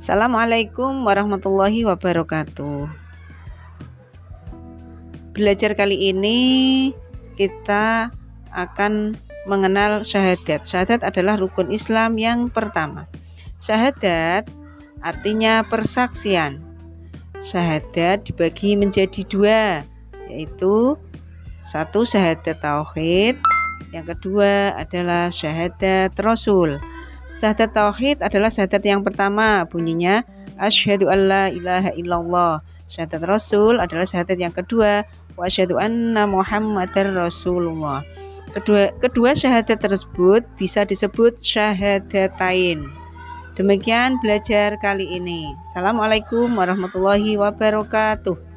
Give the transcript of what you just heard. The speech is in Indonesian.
Assalamualaikum warahmatullahi wabarakatuh. Belajar kali ini kita akan mengenal syahadat. Syahadat adalah rukun Islam yang pertama. Syahadat artinya persaksian. Syahadat dibagi menjadi dua, yaitu satu syahadat tauhid, yang kedua adalah syahadat rasul. Syahadat tauhid adalah syahadat yang pertama, bunyinya asyhadu alla ilaha illallah. Syahadat rasul adalah syahadat yang kedua, wa asyhadu anna muhammadar rasulullah. Kedua, kedua syahadat tersebut bisa disebut syahadatain. Demikian belajar kali ini. Assalamualaikum warahmatullahi wabarakatuh.